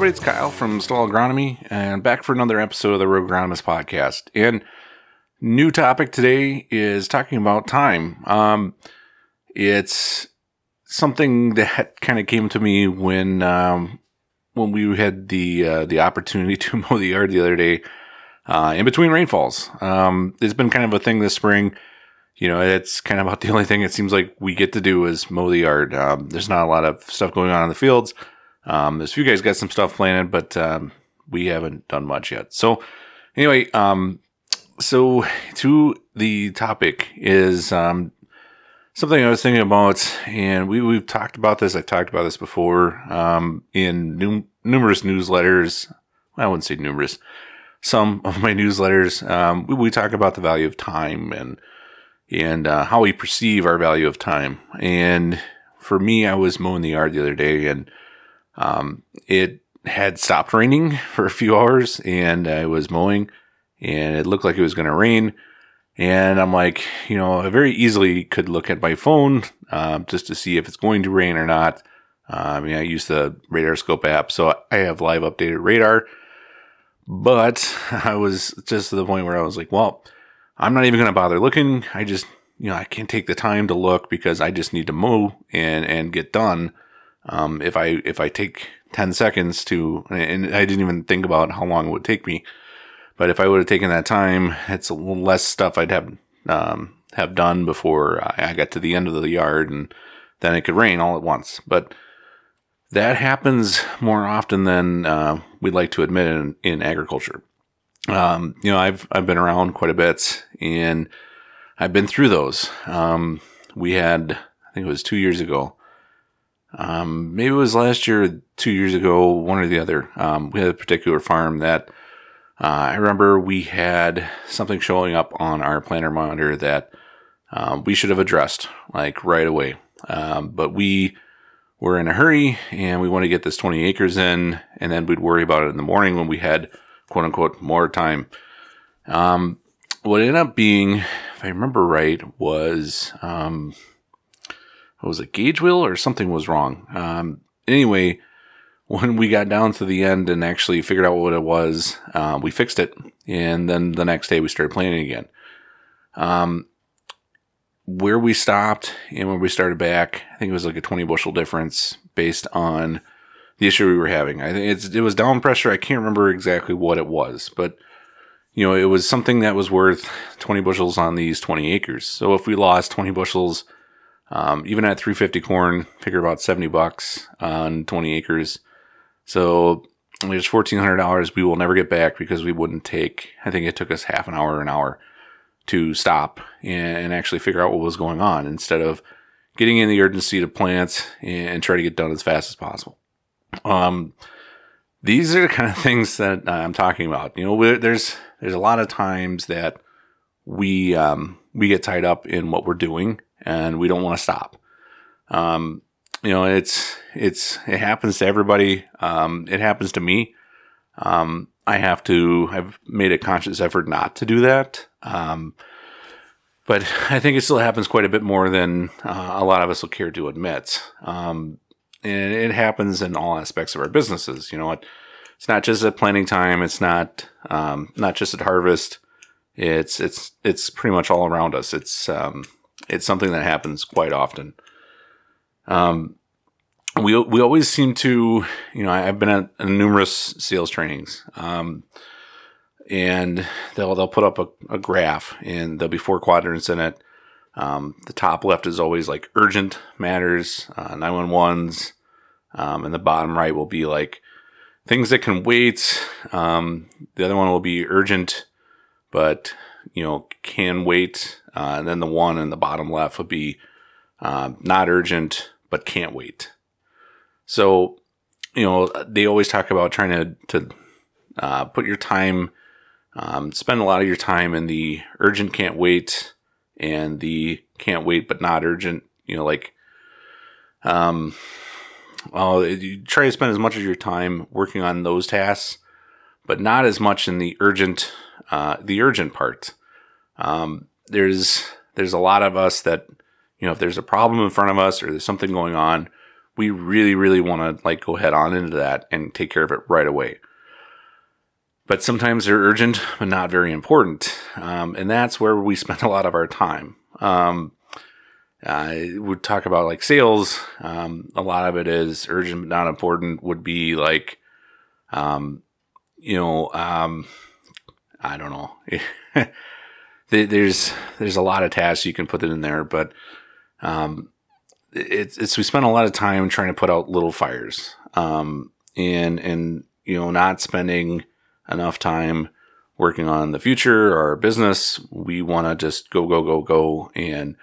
everybody. It's Kyle from Stall Agronomy, and back for another episode of the Rogue Agronomist podcast. And new topic today is talking about time. Um, it's something that kind of came to me when um, when we had the uh, the opportunity to mow the yard the other day uh, in between rainfalls. Um, it's been kind of a thing this spring. You know, it's kind of about the only thing it seems like we get to do is mow the yard. Um, there's not a lot of stuff going on in the fields. Um, there's a few guys got some stuff planned, but um, we haven't done much yet. So, anyway, um, so to the topic is um, something I was thinking about, and we we've talked about this. I've talked about this before um, in num- numerous newsletters. I wouldn't say numerous. Some of my newsletters, um, we, we, talk about the value of time and and uh, how we perceive our value of time. And for me, I was mowing the yard the other day, and um, it had stopped raining for a few hours, and I was mowing, and it looked like it was going to rain. And I'm like, you know, I very easily could look at my phone um, just to see if it's going to rain or not. Uh, I mean, I use the RadarScope app, so I have live updated radar. But I was just to the point where I was like, well, I'm not even going to bother looking. I just, you know, I can't take the time to look because I just need to mow and and get done. Um, if I if I take 10 seconds to, and I didn't even think about how long it would take me, but if I would have taken that time, it's a little less stuff I'd have um, have done before I got to the end of the yard, and then it could rain all at once. But that happens more often than uh, we'd like to admit in, in agriculture. Um, you know, I've I've been around quite a bit, and I've been through those. Um, we had, I think it was two years ago, um, maybe it was last year, two years ago, one or the other. Um, we had a particular farm that uh, I remember we had something showing up on our planter monitor that um, we should have addressed like right away. Um, but we were in a hurry and we want to get this 20 acres in, and then we'd worry about it in the morning when we had quote unquote more time. Um, what ended up being, if I remember right, was um, was it gauge wheel or something was wrong. Um, anyway, when we got down to the end and actually figured out what it was, uh, we fixed it, and then the next day we started planting again. Um, where we stopped and where we started back, I think it was like a 20 bushel difference based on the issue we were having. I think it was down pressure. I can't remember exactly what it was, but you know, it was something that was worth 20 bushels on these 20 acres. So if we lost 20 bushels, um, even at 350 corn, figure about 70 bucks on 20 acres. So there's $1,400 we will never get back because we wouldn't take, I think it took us half an hour an hour to stop and actually figure out what was going on instead of getting in the urgency to plant and try to get done as fast as possible. Um, these are the kind of things that I'm talking about. You know, there's there's a lot of times that we um, we get tied up in what we're doing and we don't want to stop. Um, you know, it's it's it happens to everybody. Um, it happens to me. Um, I have to. I've made a conscious effort not to do that. Um, but I think it still happens quite a bit more than uh, a lot of us will care to admit. Um, and it happens in all aspects of our businesses. You know, it, it's not just at planting time. It's not um, not just at harvest. It's it's it's pretty much all around us. It's um, it's something that happens quite often. Um, we we always seem to, you know, I've been at, numerous sales trainings, um, and they'll they'll put up a, a, graph, and there'll be four quadrants in it. Um, the top left is always like urgent matters, uh, 911s, um, and the bottom right will be like things that can wait. Um, the other one will be urgent, but you know can wait, uh, and then the one in the bottom left would be uh, not urgent but can't wait. So, you know, they always talk about trying to to uh, put your time, um, spend a lot of your time in the urgent can't wait and the can't wait but not urgent. You know, like, um, well, you try to spend as much of your time working on those tasks, but not as much in the urgent, uh, the urgent part. Um, there's there's a lot of us that you know if there's a problem in front of us or there's something going on we really, really want to like go head on into that and take care of it right away. But sometimes they're urgent, but not very important. Um, and that's where we spend a lot of our time. Um, I would talk about like sales. Um, a lot of it is urgent, but not important would be like, um, you know, um, I don't know. there's, there's a lot of tasks you can put it in there, but, um, it's, it's, we spend a lot of time trying to put out little fires, um, and, and, you know, not spending enough time working on the future or our business. We want to just go, go, go, go. And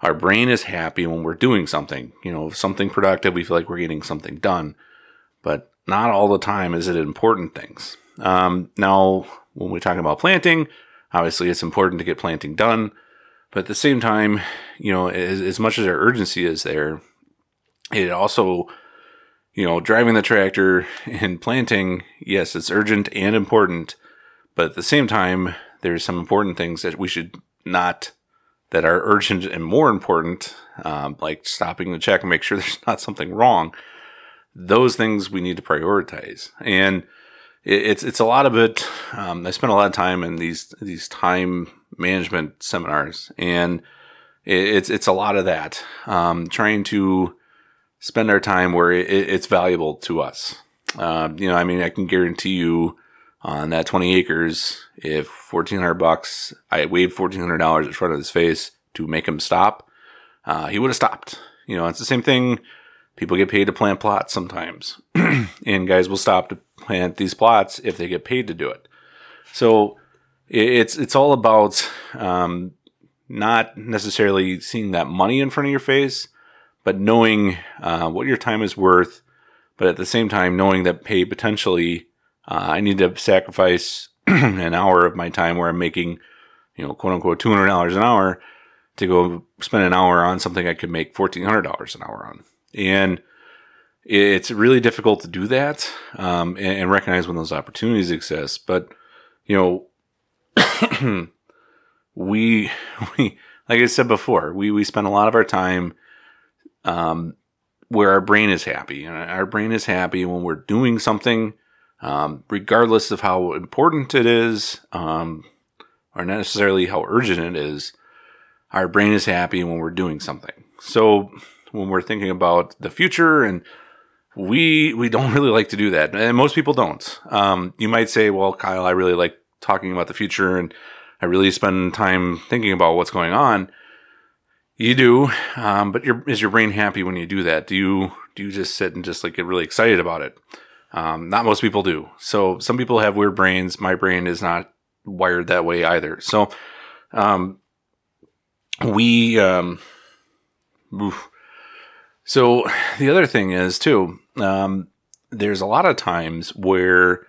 our brain is happy when we're doing something, you know, something productive. We feel like we're getting something done, but not all the time is it important things. Um, now, when we're talking about planting, obviously it's important to get planting done. But at the same time, you know, as, as much as our urgency is there, it also, you know, driving the tractor and planting, yes, it's urgent and important. But at the same time, there's some important things that we should not, that are urgent and more important, um, like stopping the check and make sure there's not something wrong. Those things we need to prioritize. And it's it's a lot of it. Um, I spent a lot of time in these these time management seminars, and it's it's a lot of that. Um, trying to spend our time where it, it's valuable to us. Uh, you know, I mean, I can guarantee you on that 20 acres, if 1400 bucks, I waved $1,400 in front of his face to make him stop, uh, he would have stopped. You know, it's the same thing. People get paid to plant plots sometimes, and guys will stop to plant these plots if they get paid to do it. So it's it's all about um, not necessarily seeing that money in front of your face, but knowing uh, what your time is worth. But at the same time, knowing that pay potentially, uh, I need to sacrifice an hour of my time where I'm making, you know, quote unquote, two hundred dollars an hour to go spend an hour on something I could make fourteen hundred dollars an hour on, and it's really difficult to do that um, and, and, recognize when those opportunities exist. But you know, we we like I said before, we we spend a lot of our time um, where our brain is happy, and our brain is happy when we're doing something, um, regardless of how important it is, um, or necessarily how urgent it is. Our brain is happy when we're doing something. So when we're thinking about the future and we we don't really like to do that, and most people don't. Um, you might say, "Well, Kyle, I really like talking about the future, and I really spend time thinking about what's going on." You do, um, but your, is your brain happy when you do that? Do you do you just sit and just like get really excited about it? Um, not most people do. So some people have weird brains. My brain is not wired that way either. So um, we um, oof. So the other thing is too um, there's a lot of times where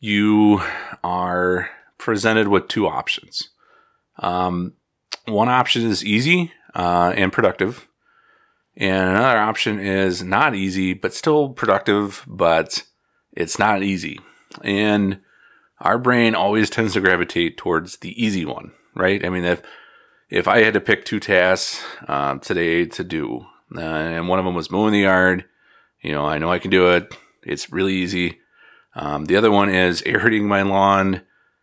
you are presented with two options. Um, one option is easy uh, and productive, and another option is not easy but still productive, but it's not easy. And our brain always tends to gravitate towards the easy one, right? I mean, if if I had to pick two tasks uh, today to do, uh, and one of them was mowing the yard, you know, I know I can do it. It's really easy. Um, the other one is aerating my lawn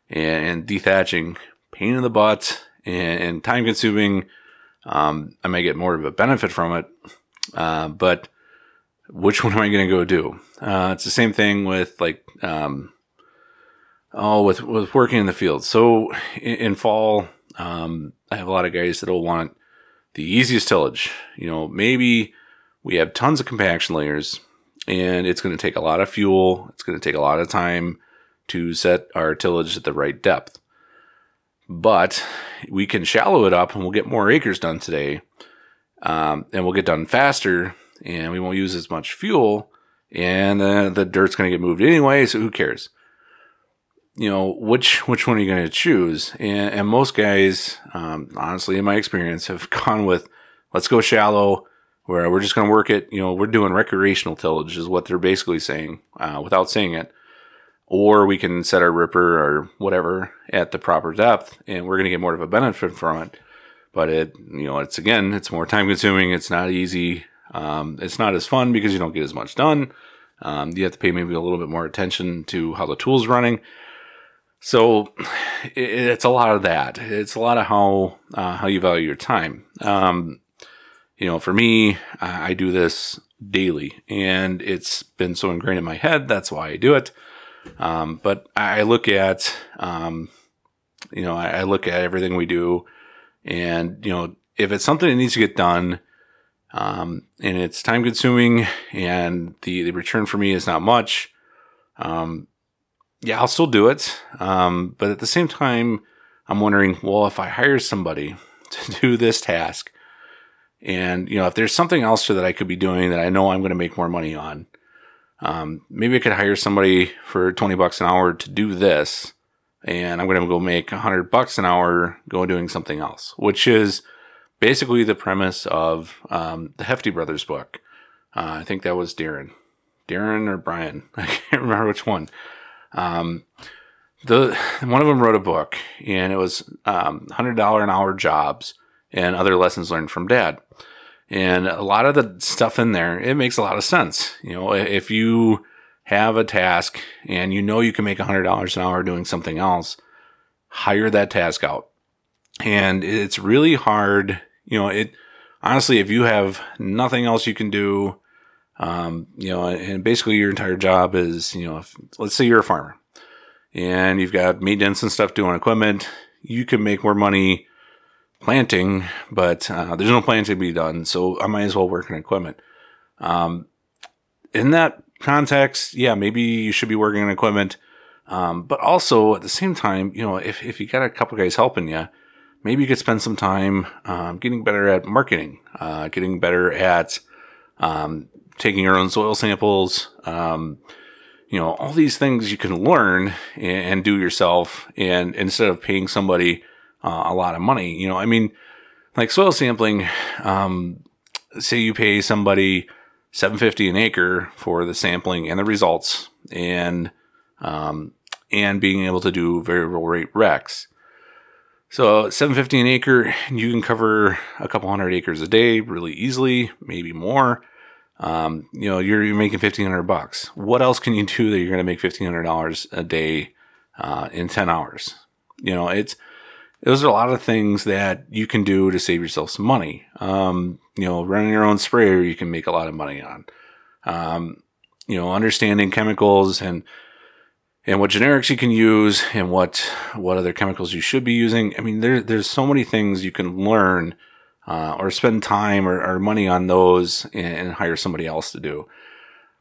and, and dethatching, pain in the butt and, and time consuming. Um, I may get more of a benefit from it, uh, but which one am I going to go do? Uh, it's the same thing with like, um, oh, with, with working in the field. So in, in fall, um, I have a lot of guys that'll want the easiest tillage. You know, maybe we have tons of compaction layers and it's going to take a lot of fuel. It's going to take a lot of time to set our tillage at the right depth. But we can shallow it up and we'll get more acres done today. Um, and we'll get done faster and we won't use as much fuel. And uh, the dirt's going to get moved anyway, so who cares? You know which which one are you going to choose? And, and most guys, um, honestly, in my experience, have gone with let's go shallow where we're just going to work it. You know, we're doing recreational tillage is what they're basically saying uh, without saying it. Or we can set our ripper or whatever at the proper depth, and we're going to get more of a benefit from it. But it, you know, it's again, it's more time consuming. It's not easy. Um, it's not as fun because you don't get as much done. Um, you have to pay maybe a little bit more attention to how the tool's running. So it's a lot of that. It's a lot of how uh, how you value your time. Um, you know, for me, I, do this daily, and it's been so ingrained in my head. That's why I do it. Um, but I look at, um, you know, I, I look at everything we do, and you know, if it's something that needs to get done, um, and it's time consuming, and the the return for me is not much, um, yeah, I'll still do it. Um, but at the same time, I'm wondering, well, if I hire somebody to do this task, and you know, if there's something else that I could be doing that I know I'm going to make more money on, um, maybe I could hire somebody for 20 bucks an hour to do this, and I'm going to go make 100 bucks an hour go doing something else, which is basically the premise of um, the Hefty Brothers book. Uh, I think that was Darren, Darren or Brian. I can't remember which one. Um, the one of them wrote a book, and it was um, hundred dollar an hour jobs and other lessons learned from dad. And a lot of the stuff in there, it makes a lot of sense. You know, if you have a task and you know you can make hundred dollars an hour doing something else, hire that task out. And it's really hard. You know, it honestly, if you have nothing else you can do, um, you know, and basically your entire job is, you know, if, let's say you're a farmer and you've got maintenance and stuff doing equipment, you can make more money planting, but uh, there's no planting to be done. So I might as well work in equipment. Um, in that context, yeah, maybe you should be working in equipment. Um, but also at the same time, you know, if, if you got a couple guys helping you, maybe you could spend some time um, getting better at marketing, uh, getting better at um, taking your own soil samples. Um, you know, all these things you can learn and, and do yourself. And instead of paying somebody uh, a lot of money, you know, I mean, like soil sampling, um, say you pay somebody 750 an acre for the sampling and the results and, um, and being able to do variable rate recs. So 750 an acre, you can cover a couple hundred acres a day really easily, maybe more. Um, you know, you're, you're making 1500 bucks. What else can you do that you're going to make $1,500 a day, uh, in 10 hours? You know, it's, those are a lot of things that you can do to save yourself some money. Um, you know, running your own sprayer, you can make a lot of money on. Um, you know, understanding chemicals and, and what generics you can use and what, what other chemicals you should be using. I mean, there, there's so many things you can learn uh, or spend time or, or, money on those and, and, hire somebody else to do.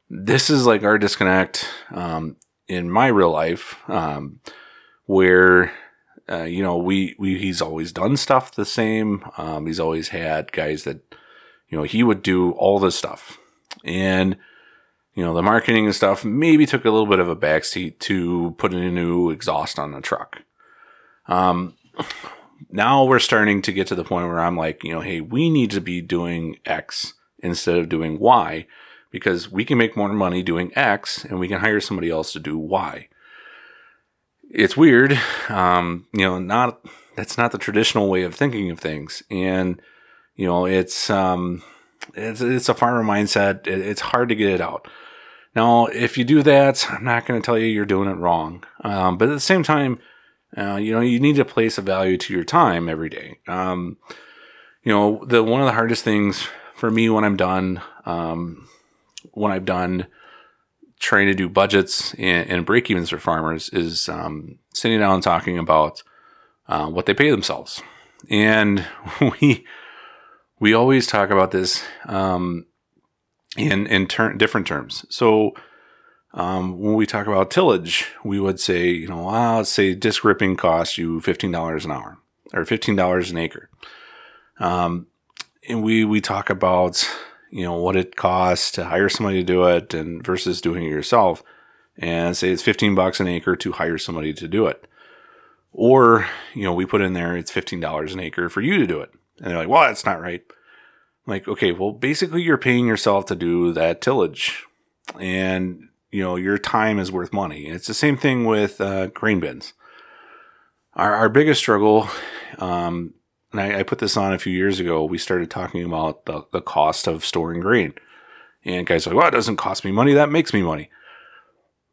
This is like our disconnect um, in my real life, um, where uh, you know we, we he's always done stuff the same. Um, he's always had guys that you know he would do all this stuff, and you know the marketing and stuff maybe took a little bit of a backseat to putting a new exhaust on the truck. Um, now we're starting to get to the point where I'm like, you know, hey, we need to be doing X instead of doing Y because we can make more money doing X and we can hire somebody else to do Y. It's weird. Um, you know, not, that's not the traditional way of thinking of things. And, you know, it's, um, it's, it's a farmer mindset. It's hard to get it out. Now, if you do that, I'm not going to tell you you're doing it wrong. Um, but at the same time, uh, you know, you need to place a value to your time every day. Um, you know, the one of the hardest things for me when I'm done, um, when I've done trying to do budgets and, and break evens for farmers is um, sitting down and talking about uh, what they pay themselves. And we we always talk about this um, in in ter- different terms. So um, when we talk about tillage, we would say, you know, well, let's say disc ripping costs you $15 an hour or $15 an acre. Um, and we, we talk about, you know, what it costs to hire somebody to do it and versus doing it yourself and say it's 15 bucks an acre to hire somebody to do it. Or, you know, we put in there, it's $15 an acre for you to do it. And they're like, well, that's not right. I'm like, okay, well, basically you're paying yourself to do that tillage. And you know your time is worth money. It's the same thing with uh, grain bins. Our, our biggest struggle um, and I, I, put this on a few years ago, we started talking about the, the cost of storing grain. And guys are like, well, it doesn't cost me money. That makes me money.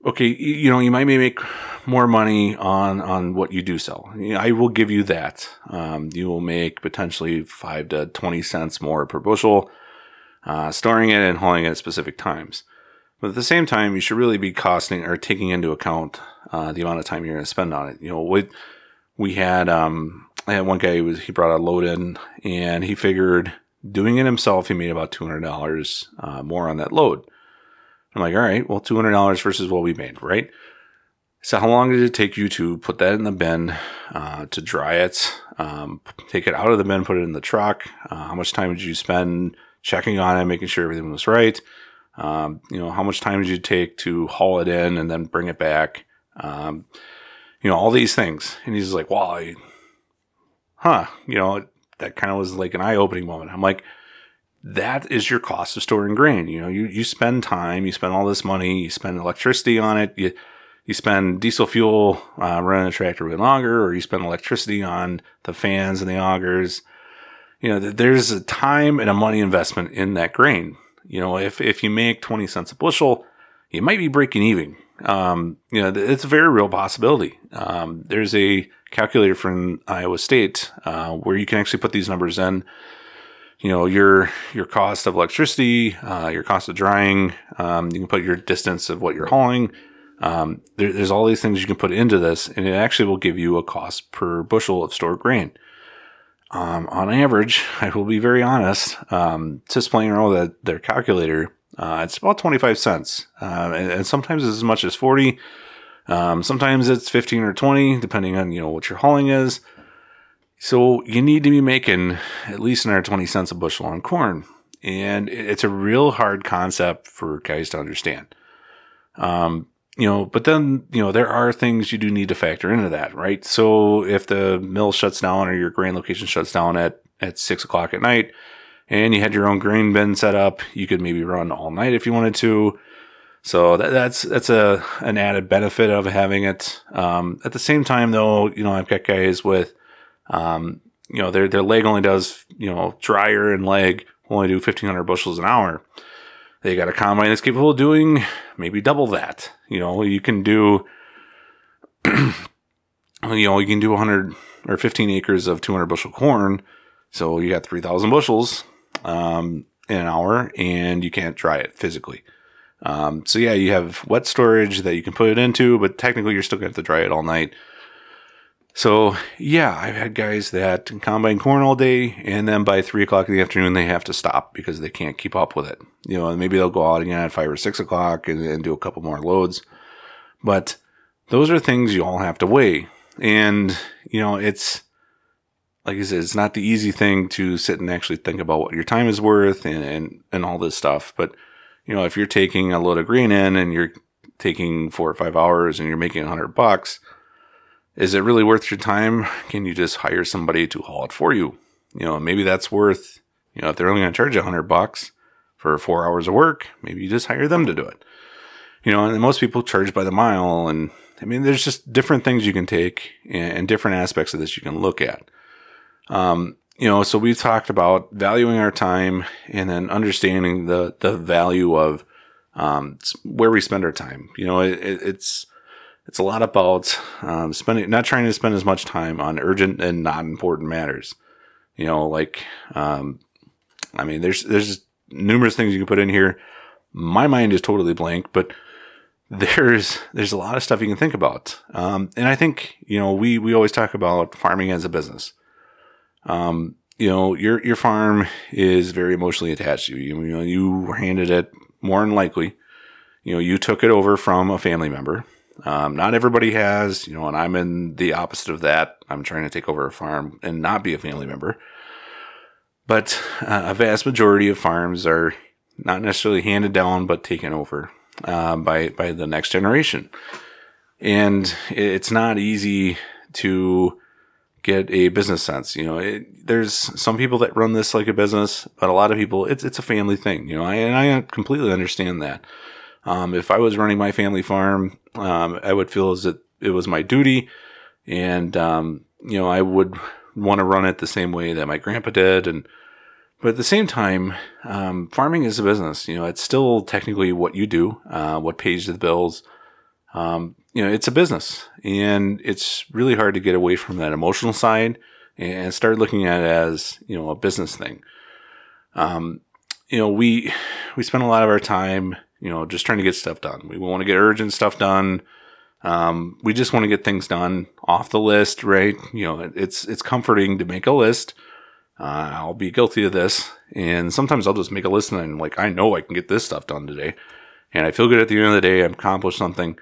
Okay. You, you know, you might make more money on, on what you do sell. You know, I will give you that. Um, you will make potentially five to 20 cents more per bushel, uh, storing it and hauling it at specific times. But at the same time, you should really be costing or taking into account, uh, the amount of time you're going to spend on it. You know, we, we had, um, I had one guy who was he brought a load in and he figured doing it himself he made about two hundred dollars uh, more on that load. I'm like, all right, well, two hundred dollars versus what we made, right? So how long did it take you to put that in the bin, uh, to dry it, um, take it out of the bin, put it in the truck? Uh, how much time did you spend checking on it, making sure everything was right? Um, you know, how much time did you take to haul it in and then bring it back? Um, you know, all these things. And he's like, well, I huh, you know, that kind of was like an eye opening moment. I'm like, that is your cost of storing grain. You know, you, you spend time, you spend all this money, you spend electricity on it, you, you spend diesel fuel uh, running the tractor way longer, or you spend electricity on the fans and the augers. You know, there's a time and a money investment in that grain. You know, if, if you make 20 cents a bushel, you might be breaking even. Um, you know, it's a very real possibility. Um, there's a calculator from Iowa State uh, where you can actually put these numbers in. You know your your cost of electricity, uh, your cost of drying. Um, you can put your distance of what you're hauling. Um, there, there's all these things you can put into this, and it actually will give you a cost per bushel of stored grain. Um, on average, I will be very honest. Um, just playing around with their calculator, uh, it's about 25 cents, uh, and, and, sometimes it's as much as 40. Um, sometimes it's 15 or 20, depending on, you know, what your hauling is. So you need to be making at least another 20 cents a bushel on corn. And it's a real hard concept for guys to understand. Um, you know, but then, you know, there are things you do need to factor into that, right? So if the mill shuts down or your grain location shuts down at, at six o'clock at night and you had your own grain bin set up, you could maybe run all night if you wanted to. So that, that's that's a an added benefit of having it. Um, at the same time, though, you know, I've got guys with, um, you know, their their leg only does you know dryer and leg only do 1500 bushels an hour. They got a combine that's capable of doing maybe double that. You know, you can do, you know, you can do 100 or 15 acres of 200 bushel corn. So you got 3,000 bushels um, in an hour, and you can't dry it physically. Um, so yeah, you have wet storage that you can put it into, but technically you're still going to have to dry it all night. So yeah, I've had guys that combine corn all day, and then by three o'clock in the afternoon they have to stop because they can't keep up with it. You know, and maybe they'll go out again at five or six o'clock and, and do a couple more loads. But those are things you all have to weigh, and you know, it's like I said, it's not the easy thing to sit and actually think about what your time is worth and and, and all this stuff, but you know, if you're taking a load of grain in and you're taking four or five hours and you're making a hundred bucks, is it really worth your time? Can you just hire somebody to haul it for you? You know, maybe that's worth, you know, if they're only going to charge a hundred bucks for four hours of work, maybe you just hire them to do it. You know, and most people charge by the mile. And I mean, there's just different things you can take and different aspects of this you can look at. Um, you know, so we've talked about valuing our time and then understanding the the value of um, where we spend our time. You know, it, it's it's a lot about um, spending, not trying to spend as much time on urgent and not important matters. You know, like um, I mean, there's there's numerous things you can put in here. My mind is totally blank, but there's there's a lot of stuff you can think about. Um, and I think you know we we always talk about farming as a business. Um, you know, your your farm is very emotionally attached to you. You know, you handed it more than likely. You know, you took it over from a family member. Um, not everybody has, you know, and I'm in the opposite of that. I'm trying to take over a farm and not be a family member. But uh, a vast majority of farms are not necessarily handed down, but taken over uh, by by the next generation. And it's not easy to get a business sense. You know, it, there's some people that run this like a business, but a lot of people, it's it's a family thing. You know, I, and I completely understand that. Um, if I was running my family farm, um, I would feel as that it was my duty, and um, you know, I would want to run it the same way that my grandpa did. And, but at the same time, um, farming is a business. You know, it's still technically what you do, uh, what pays the bills. Um, you know, it's a business and it's really hard to get away from that emotional side and start looking at it as, you know, a business thing. Um, you know, we, we spend a lot of our time, you know, just trying to get stuff done. We want to get urgent stuff done. Um, we just want to get things done off the list, right? You know, it's, it's comforting to make a list. Uh, I'll be guilty of this. And sometimes I'll just make a list and I'm like, I know I can get this stuff done today. And I feel good at the end of the day. I've accomplished something.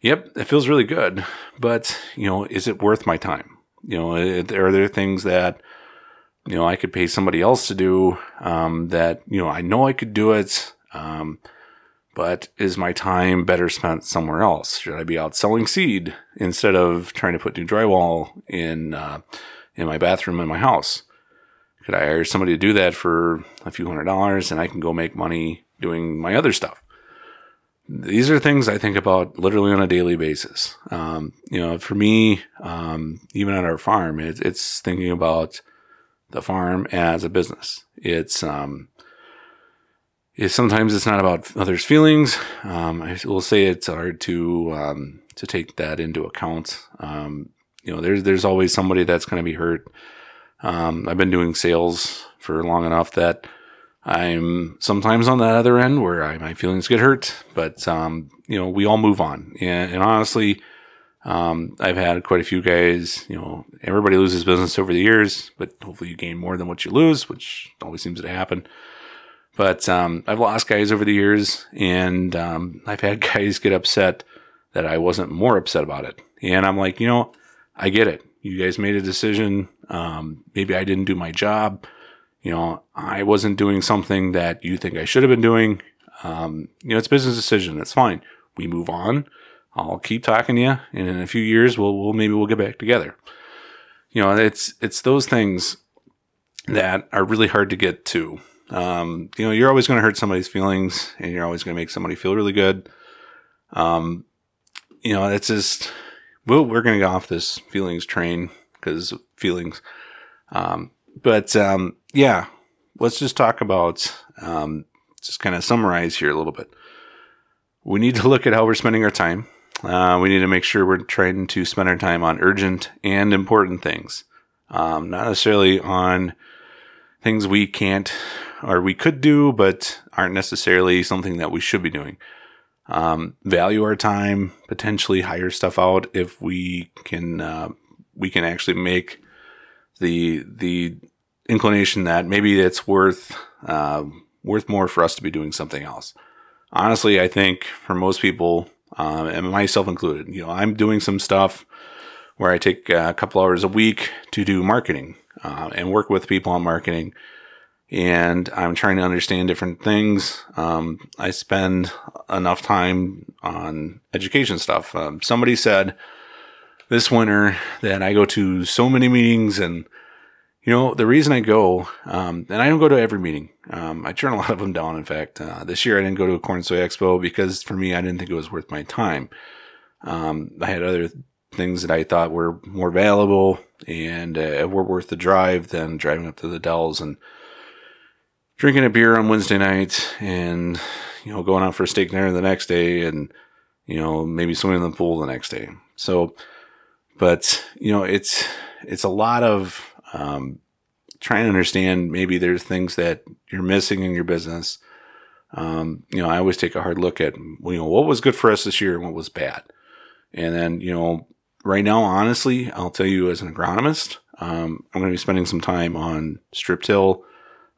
Yep, it feels really good. But, you know, is it worth my time? You know, are there things that, you know, I could pay somebody else to do um, that, you know, I know I could do it. Um, but is my time better spent somewhere else? Should I be out selling seed instead of trying to put new drywall in uh, in my bathroom in my house? Could I hire somebody to do that for a few hundred dollars and I can go make money doing my other stuff? These are things I think about literally on a daily basis. Um, you know, for me, um, even at our farm, it, it's thinking about the farm as a business. It's um, is sometimes it's not about others' feelings. Um, I will say it's hard to um, to take that into account. Um, you know, there's there's always somebody that's going to be hurt. Um, I've been doing sales for long enough that I'm sometimes on that other end where I, my feelings get hurt, but um, you know, we all move on. And, and honestly, um, I've had quite a few guys. You know, everybody loses business over the years, but hopefully you gain more than what you lose, which always seems to happen. But um, I've lost guys over the years, and um, I've had guys get upset that I wasn't more upset about it. And I'm like, you know, I get it. You guys made a decision. Um, maybe I didn't do my job. You know, I wasn't doing something that you think I should have been doing. Um, you know, it's business decision. It's fine. We move on. I'll keep talking to you, and in a few years, we'll, we'll maybe we'll get back together. You know, it's it's those things that are really hard to get to. Um, you know, you're always going to hurt somebody's feelings and you're always going to make somebody feel really good. Um, you know, it's just, well, we're going to go off this feelings train because feelings. Um, but, um, yeah, let's just talk about, um, just kind of summarize here a little bit. We need to look at how we're spending our time. Uh, we need to make sure we're trying to spend our time on urgent and important things, um, not necessarily on things we can't or we could do, but aren't necessarily something that we should be doing. Um, value our time, potentially hire stuff out if we can. Uh, we can actually make the the inclination that maybe it's worth uh, worth more for us to be doing something else. Honestly, I think for most people, um, and myself included, you know, I'm doing some stuff where I take a couple hours a week to do marketing uh, and work with people on marketing and I'm trying to understand different things. Um, I spend enough time on education stuff. Um, somebody said this winter that I go to so many meetings, and you know the reason I go, um, and I don't go to every meeting. Um, I turn a lot of them down. In fact, uh, this year I didn't go to a corn soy expo because for me I didn't think it was worth my time. Um, I had other things that I thought were more valuable and uh, were worth the drive than driving up to the Dells and drinking a beer on Wednesday night and, you know, going out for a steak dinner the next day and, you know, maybe swimming in the pool the next day. So, but, you know, it's, it's a lot of, um, trying to understand maybe there's things that you're missing in your business. Um, you know, I always take a hard look at, you know, what was good for us this year and what was bad. And then, you know, right now, honestly, I'll tell you as an agronomist, um, I'm going to be spending some time on strip till,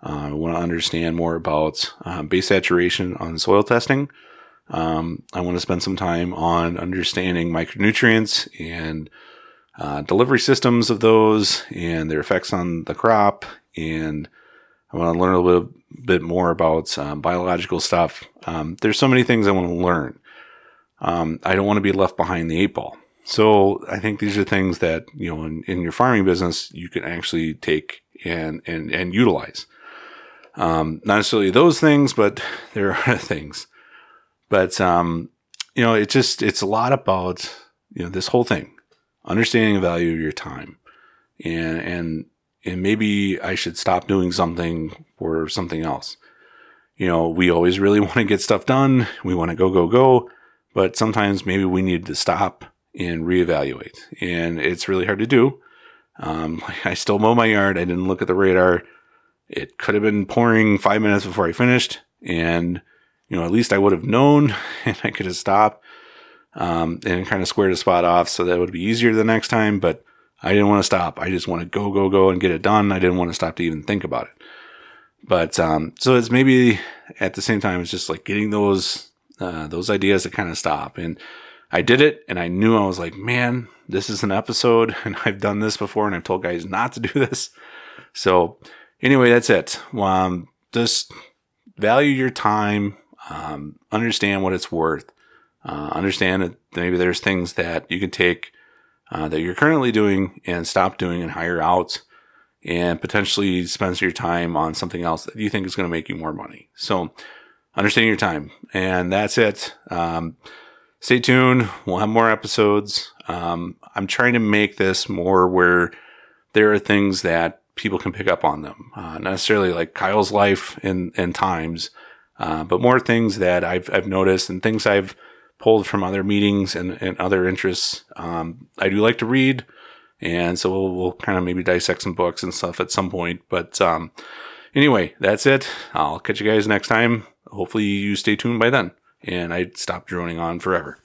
I want to understand more about uh, base saturation on soil testing. Um, I want to spend some time on understanding micronutrients and uh, delivery systems of those and their effects on the crop. And I want to learn a little bit more about um, biological stuff. Um, there's so many things I want to learn. Um, I don't want to be left behind the eight ball. So I think these are things that, you know, in, in your farming business, you can actually take and, and, and utilize. Um, not necessarily those things, but there are things. But um, you know, it just it's a lot about you know this whole thing, understanding the value of your time, and and and maybe I should stop doing something or something else. You know, we always really want to get stuff done. We want to go, go, go. But sometimes maybe we need to stop and reevaluate. And it's really hard to do. Um, I still mow my yard. I didn't look at the radar. It could have been pouring five minutes before I finished. And, you know, at least I would have known and I could have stopped um, and kind of squared a spot off so that would be easier the next time. But I didn't want to stop. I just want to go, go, go and get it done. I didn't want to stop to even think about it. But um, so it's maybe at the same time, it's just like getting those uh, those ideas to kind of stop. And I did it, and I knew I was like, man, this is an episode, and I've done this before, and I've told guys not to do this. So anyway, that's it. Um, just value your time. Um, understand what it's worth. Uh, understand that maybe there's things that you can take uh, that you're currently doing and stop doing and hire out and potentially spend your time on something else that you think is going to make you more money. So understand your time. And that's it. Um, stay tuned. We'll have more episodes. Um, I'm trying to make this more where there are things that people can pick up on them. Uh, not necessarily like Kyle's life and, and times, uh, but more things that I've, I've noticed and things I've pulled from other meetings and, and other interests. Um, I do like to read, and so we'll, we'll kind of maybe dissect some books and stuff at some point. But um, anyway, that's it. I'll catch you guys next time. Hopefully, you stay tuned by then, and I stop droning on forever.